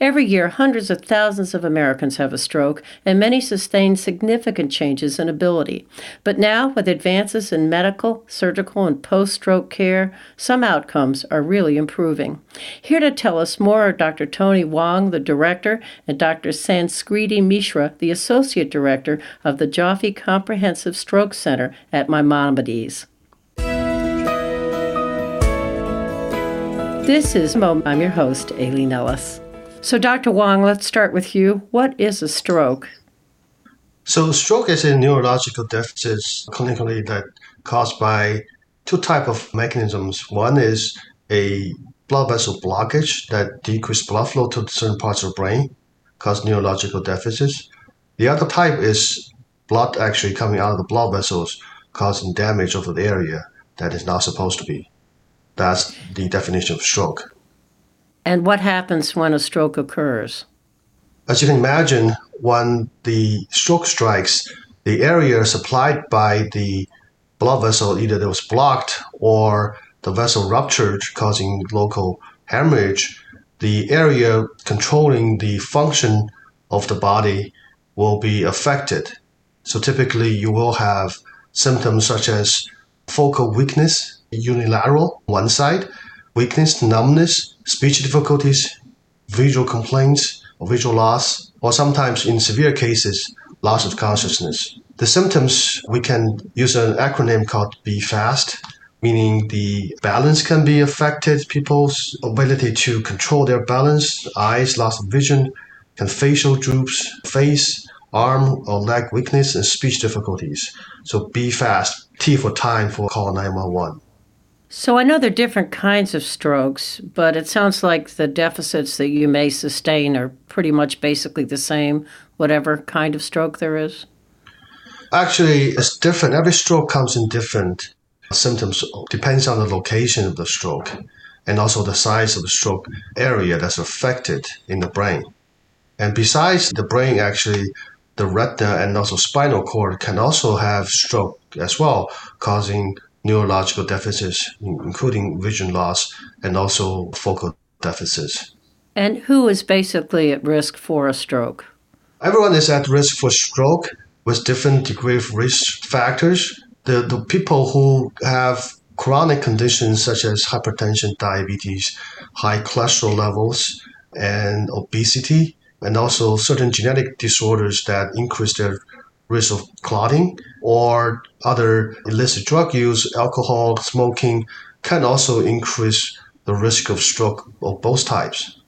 Every year, hundreds of thousands of Americans have a stroke, and many sustain significant changes in ability. But now, with advances in medical, surgical, and post stroke care, some outcomes are really improving. Here to tell us more are Dr. Tony Wong, the director, and Dr. Sanskriti Mishra, the associate director of the Jaffe Comprehensive Stroke Center at Maimonides. This is Mo. I'm your host, Aileen Ellis. So, Dr. Wong, let's start with you. What is a stroke? So, stroke is a neurological deficit clinically that caused by two type of mechanisms. One is a blood vessel blockage that decrease blood flow to certain parts of the brain, cause neurological deficits. The other type is blood actually coming out of the blood vessels, causing damage of the area that is not supposed to be. That's the definition of stroke. And what happens when a stroke occurs? As you can imagine, when the stroke strikes, the area supplied by the blood vessel either it was blocked or the vessel ruptured, causing local hemorrhage. The area controlling the function of the body will be affected. So typically, you will have symptoms such as focal weakness, unilateral, one side, weakness, numbness, speech difficulties, visual complaints, or visual loss, or sometimes in severe cases, loss of consciousness. The symptoms, we can use an acronym called BFAST, meaning the balance can be affected, people's ability to control their balance, eyes, loss of vision, and facial droops, face, arm or leg weakness, and speech difficulties. So BFAST, T for time for call 911. So I know there are different kinds of strokes, but it sounds like the deficits that you may sustain are pretty much basically the same, whatever kind of stroke there is. Actually, it's different. Every stroke comes in different symptoms. Depends on the location of the stroke and also the size of the stroke area that's affected in the brain. And besides the brain, actually, the retina and also spinal cord can also have stroke as well, causing neurological deficits, including vision loss and also focal deficits. And who is basically at risk for a stroke? Everyone is at risk for stroke with different degree of risk factors. The, the people who have chronic conditions such as hypertension, diabetes, high cholesterol levels, and obesity, and also certain genetic disorders that increase their risk of clotting or other illicit drug use, alcohol, smoking can also increase the risk of stroke of both types.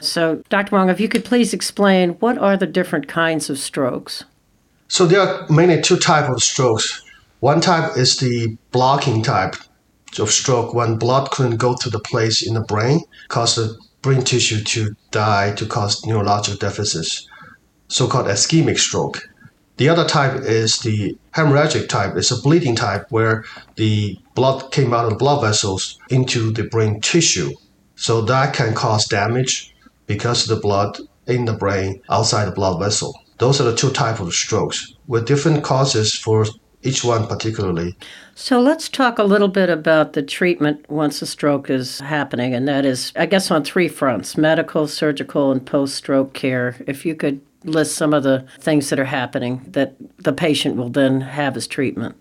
So, Dr. Wong, if you could please explain what are the different kinds of strokes? So there are mainly two types of strokes. One type is the blocking type of stroke when blood couldn't go to the place in the brain, cause the brain tissue to die to cause neurological deficits, so-called ischemic stroke. The other type is the hemorrhagic type. It's a bleeding type where the blood came out of the blood vessels into the brain tissue. So that can cause damage because of the blood in the brain outside the blood vessel. Those are the two types of strokes with different causes for each one particularly. So let's talk a little bit about the treatment once a stroke is happening, and that is, I guess, on three fronts medical, surgical, and post stroke care. If you could list some of the things that are happening that the patient will then have as treatment?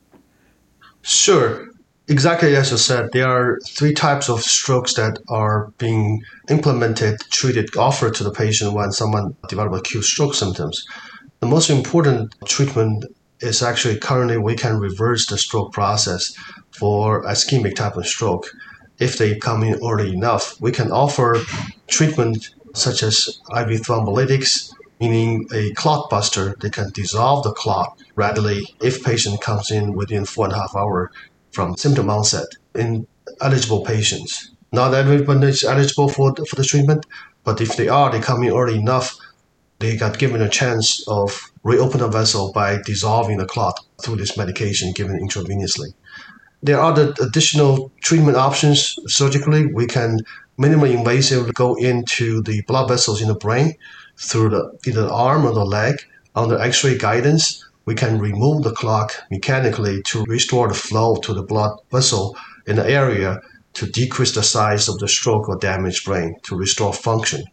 Sure. Exactly as you said, there are three types of strokes that are being implemented, treated, offered to the patient when someone develops acute stroke symptoms. The most important treatment is actually currently we can reverse the stroke process for ischemic type of stroke. If they come in early enough, we can offer treatment such as IV thrombolytics, meaning a clot buster, they can dissolve the clot readily if patient comes in within four and a half hour from symptom onset in eligible patients. Not everyone is eligible for the, for the treatment, but if they are, they come in early enough, they got given a chance of reopen the vessel by dissolving the clot through this medication given intravenously. There are the additional treatment options surgically. We can minimally invasively go into the blood vessels in the brain through the either the arm or the leg under X-ray guidance. We can remove the clot mechanically to restore the flow to the blood vessel in the area to decrease the size of the stroke or damaged brain to restore function.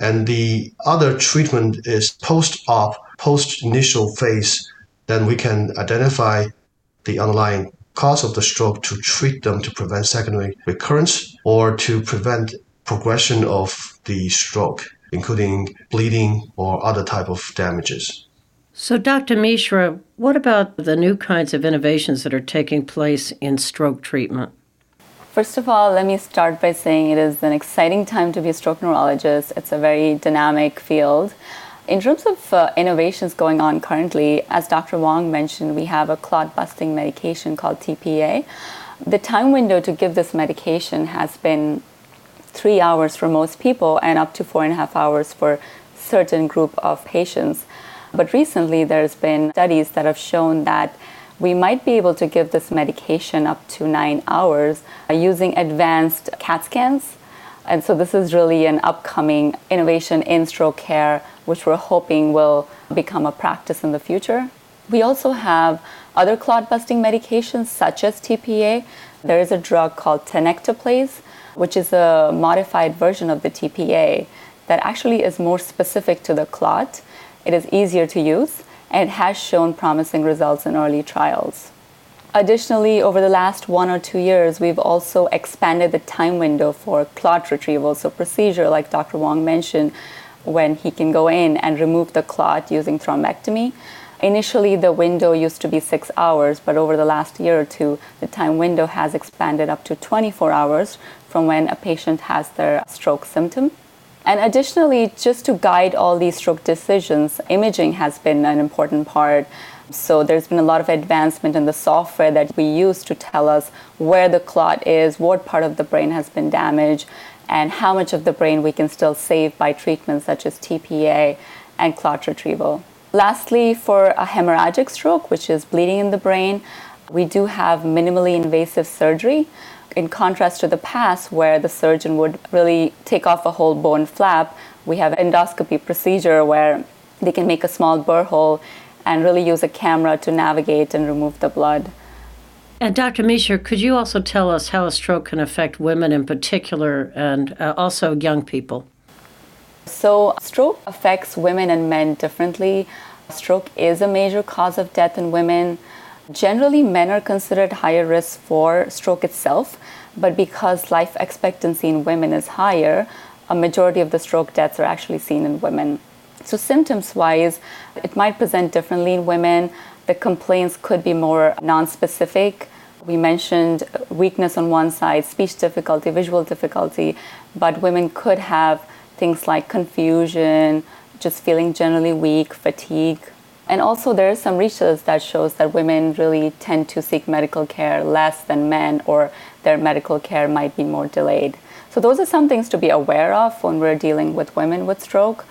And the other treatment is post op, post initial phase. Then we can identify the underlying cause of the stroke to treat them to prevent secondary recurrence or to prevent progression of the stroke, including bleeding or other type of damages. So, Dr. Mishra, what about the new kinds of innovations that are taking place in stroke treatment? First of all, let me start by saying it is an exciting time to be a stroke neurologist. It's a very dynamic field. In terms of uh, innovations going on currently, as Dr. Wong mentioned, we have a clot busting medication called TPA. The time window to give this medication has been three hours for most people and up to four and a half hours for certain group of patients. But recently, there's been studies that have shown that we might be able to give this medication up to nine hours uh, using advanced CAT scans. And so, this is really an upcoming innovation in stroke care, which we're hoping will become a practice in the future. We also have other clot busting medications, such as TPA. There is a drug called tenecteplase, which is a modified version of the TPA that actually is more specific to the clot it is easier to use, and it has shown promising results in early trials. Additionally, over the last one or two years, we've also expanded the time window for clot retrieval. So, procedure like Dr. Wong mentioned, when he can go in and remove the clot using thrombectomy. Initially, the window used to be six hours, but over the last year or two, the time window has expanded up to 24 hours from when a patient has their stroke symptom. And additionally, just to guide all these stroke decisions, imaging has been an important part. So there's been a lot of advancement in the software that we use to tell us where the clot is, what part of the brain has been damaged, and how much of the brain we can still save by treatments such as TPA and clot retrieval. Lastly, for a hemorrhagic stroke, which is bleeding in the brain, we do have minimally invasive surgery in contrast to the past where the surgeon would really take off a whole bone flap, we have endoscopy procedure where they can make a small burr hole and really use a camera to navigate and remove the blood. And Dr. Mishra, could you also tell us how a stroke can affect women in particular and uh, also young people? So, stroke affects women and men differently. Stroke is a major cause of death in women. Generally, men are considered higher risk for stroke itself, but because life expectancy in women is higher, a majority of the stroke deaths are actually seen in women. So, symptoms wise, it might present differently in women. The complaints could be more non-specific. We mentioned weakness on one side, speech difficulty, visual difficulty, but women could have things like confusion, just feeling generally weak, fatigue, and also, there is some research that shows that women really tend to seek medical care less than men, or their medical care might be more delayed. So, those are some things to be aware of when we're dealing with women with stroke.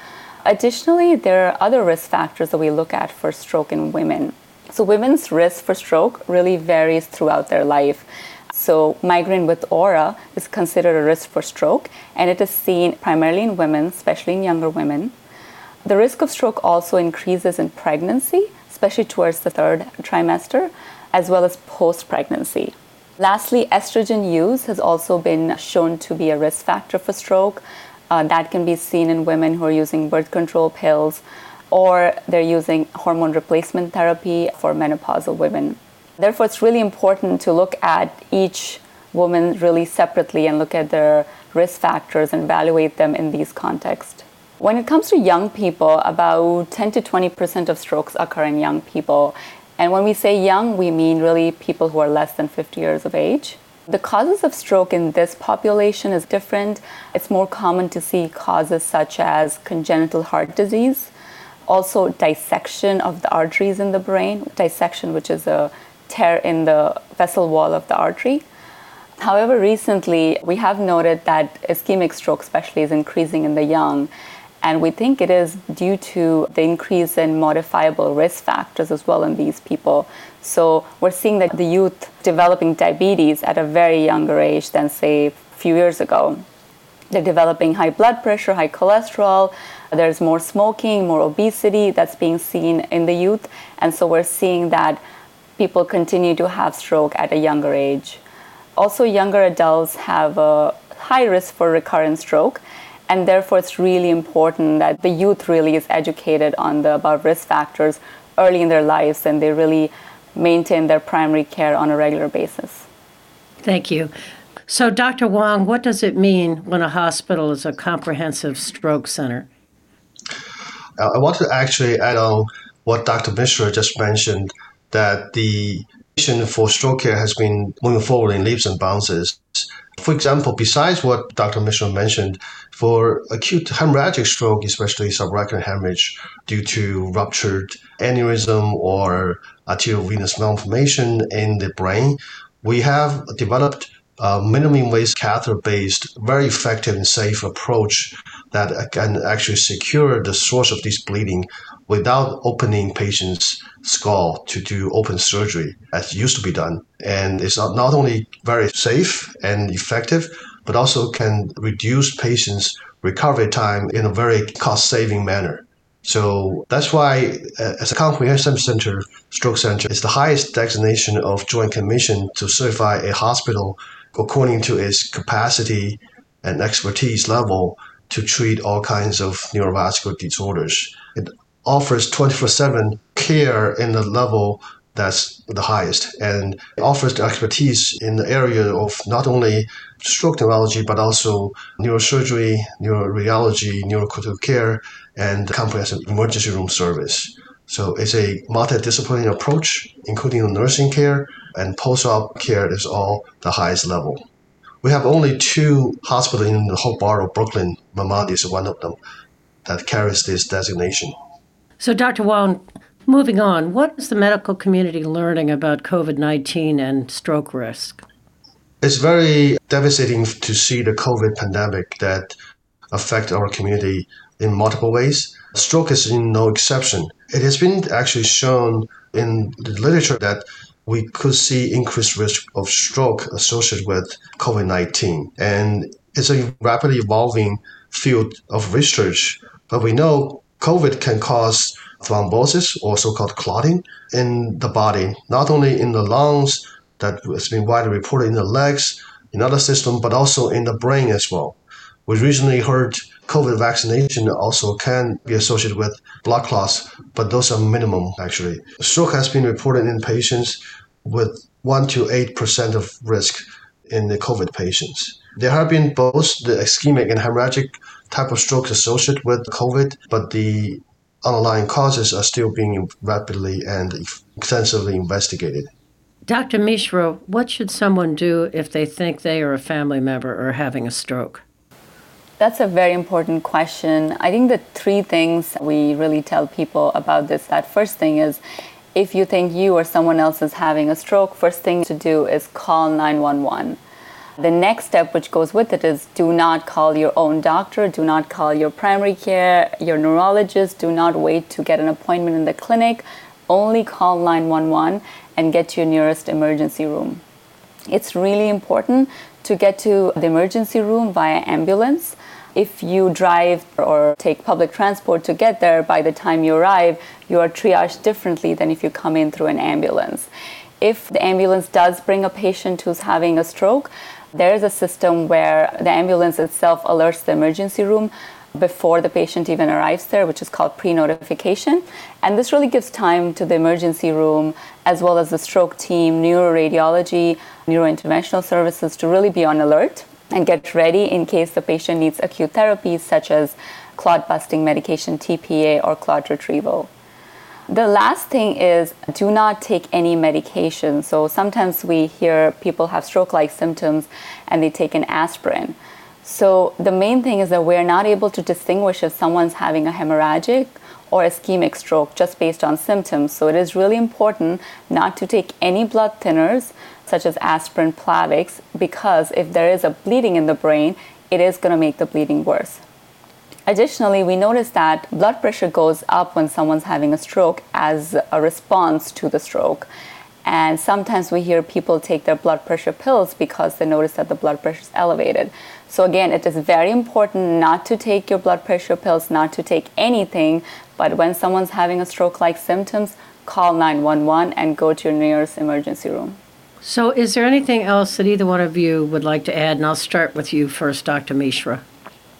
Additionally, there are other risk factors that we look at for stroke in women. So, women's risk for stroke really varies throughout their life. So, migraine with aura is considered a risk for stroke, and it is seen primarily in women, especially in younger women. The risk of stroke also increases in pregnancy, especially towards the third trimester, as well as post pregnancy. Lastly, estrogen use has also been shown to be a risk factor for stroke. Uh, that can be seen in women who are using birth control pills or they're using hormone replacement therapy for menopausal women. Therefore, it's really important to look at each woman really separately and look at their risk factors and evaluate them in these contexts. When it comes to young people, about 10 to 20% of strokes occur in young people. And when we say young, we mean really people who are less than 50 years of age. The causes of stroke in this population is different. It's more common to see causes such as congenital heart disease, also dissection of the arteries in the brain, dissection, which is a tear in the vessel wall of the artery. However, recently we have noted that ischemic stroke, especially, is increasing in the young. And we think it is due to the increase in modifiable risk factors as well in these people. So we're seeing that the youth developing diabetes at a very younger age than, say, a few years ago. They're developing high blood pressure, high cholesterol. There's more smoking, more obesity that's being seen in the youth. And so we're seeing that people continue to have stroke at a younger age. Also, younger adults have a high risk for recurrent stroke And therefore, it's really important that the youth really is educated on the about risk factors early in their lives and they really maintain their primary care on a regular basis. Thank you. So, Dr. Wong, what does it mean when a hospital is a comprehensive stroke center? Uh, I want to actually add on what Dr. Mishra just mentioned that the mission for stroke care has been moving forward in leaps and bounds. For example, besides what Dr. Mishra mentioned, for acute hemorrhagic stroke, especially subarachnoid hemorrhage due to ruptured aneurysm or arteriovenous malformation in the brain, we have developed a minimally invasive catheter-based, very effective and safe approach that can actually secure the source of this bleeding without opening patients' skull to do open surgery as used to be done. And it's not only very safe and effective, but also can reduce patients' recovery time in a very cost-saving manner. So that's why, uh, as a comprehensive center, stroke center is the highest designation of Joint Commission to certify a hospital according to its capacity and expertise level to treat all kinds of neurovascular disorders. It offers 24 7 care in the level that's the highest and offers the expertise in the area of not only stroke neurology but also neurosurgery, neuroradiology, neurocritical care, and comprehensive emergency room service. So it's a multidisciplinary approach, including nursing care and post-op care is all the highest level. We have only two hospitals in the whole borough, of Brooklyn. Maimonides is one of them that carries this designation. So, Dr. Wong, moving on, what is the medical community learning about COVID 19 and stroke risk? It's very devastating to see the COVID pandemic that affect our community in multiple ways. Stroke is no exception. It has been actually shown in the literature that we could see increased risk of stroke associated with COVID 19. And it's a rapidly evolving field of research, but we know COVID can cause thrombosis or so called clotting in the body, not only in the lungs, that has been widely reported in the legs, in other systems, but also in the brain as well. We recently heard COVID vaccination also can be associated with blood clots, but those are minimum actually. Stroke has been reported in patients with 1 to 8% of risk in the COVID patients. There have been both the ischemic and hemorrhagic type of strokes associated with COVID, but the underlying causes are still being rapidly and extensively investigated. Dr. Mishra, what should someone do if they think they or a family member are having a stroke? That's a very important question. I think the three things we really tell people about this that first thing is if you think you or someone else is having a stroke, first thing to do is call 911. The next step, which goes with it, is do not call your own doctor, do not call your primary care, your neurologist, do not wait to get an appointment in the clinic. Only call 911 and get to your nearest emergency room. It's really important to get to the emergency room via ambulance if you drive or take public transport to get there, by the time you arrive, you are triaged differently than if you come in through an ambulance. If the ambulance does bring a patient who's having a stroke, there is a system where the ambulance itself alerts the emergency room before the patient even arrives there, which is called pre notification. And this really gives time to the emergency room, as well as the stroke team, neuroradiology, neurointerventional services to really be on alert and get ready in case the patient needs acute therapies such as clot busting medication, TPA, or clot retrieval. The last thing is do not take any medication. So sometimes we hear people have stroke like symptoms and they take an aspirin. So the main thing is that we're not able to distinguish if someone's having a hemorrhagic or ischemic stroke just based on symptoms. So it is really important not to take any blood thinners such as aspirin, Plavix, because if there is a bleeding in the brain, it is going to make the bleeding worse. Additionally, we notice that blood pressure goes up when someone's having a stroke as a response to the stroke. And sometimes we hear people take their blood pressure pills because they notice that the blood pressure is elevated. So, again, it is very important not to take your blood pressure pills, not to take anything, but when someone's having a stroke like symptoms, call 911 and go to your nearest emergency room. So, is there anything else that either one of you would like to add? And I'll start with you first, Dr. Mishra.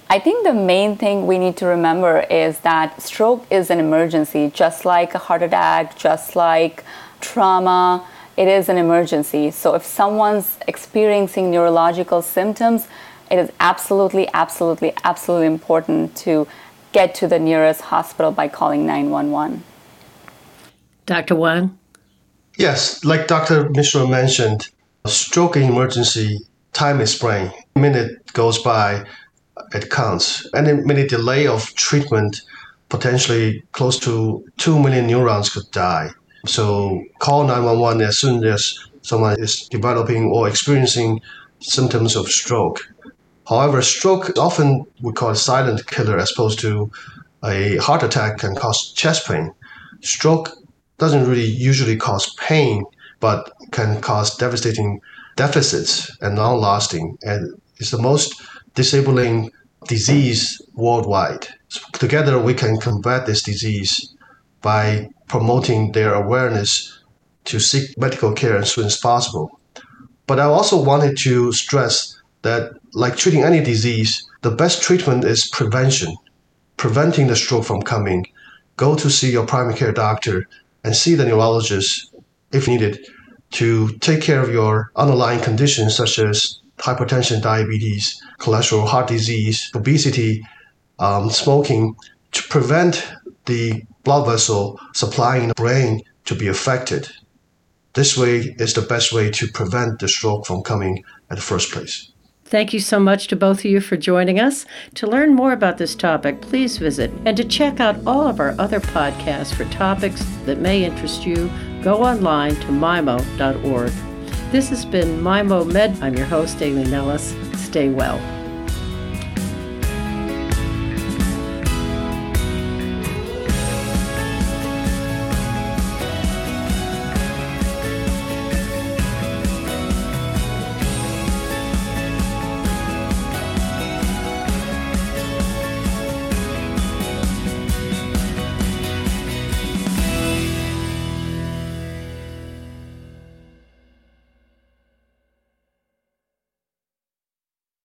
I think the main thing we need to remember is that stroke is an emergency, just like a heart attack, just like trauma. It is an emergency. So if someone's experiencing neurological symptoms, it is absolutely, absolutely, absolutely important to get to the nearest hospital by calling 911. Dr. Wang? Yes, like Dr. Mishra mentioned, stroke emergency time is brain. A minute goes by, it counts. Any minute delay of treatment, potentially close to 2 million neurons could die. So call 911 as soon as someone is developing or experiencing symptoms of stroke. However, stroke often we call a silent killer as opposed to a heart attack can cause chest pain. Stroke doesn't really usually cause pain, but can cause devastating deficits and long lasting. And it's the most disabling disease worldwide. Together, we can combat this disease by promoting their awareness to seek medical care as soon as possible. But I also wanted to stress that, like treating any disease, the best treatment is prevention, preventing the stroke from coming. Go to see your primary care doctor and see the neurologist if needed to take care of your underlying conditions such as hypertension, diabetes, cholesterol, heart disease, obesity, um, smoking, to prevent the blood vessel supplying the brain to be affected. This way is the best way to prevent the stroke from coming at the first place. Thank you so much to both of you for joining us. To learn more about this topic, please visit and to check out all of our other podcasts for topics that may interest you, go online to maimo.org. This has been MaimoMed. I'm your host, Aileen Ellis. Stay well.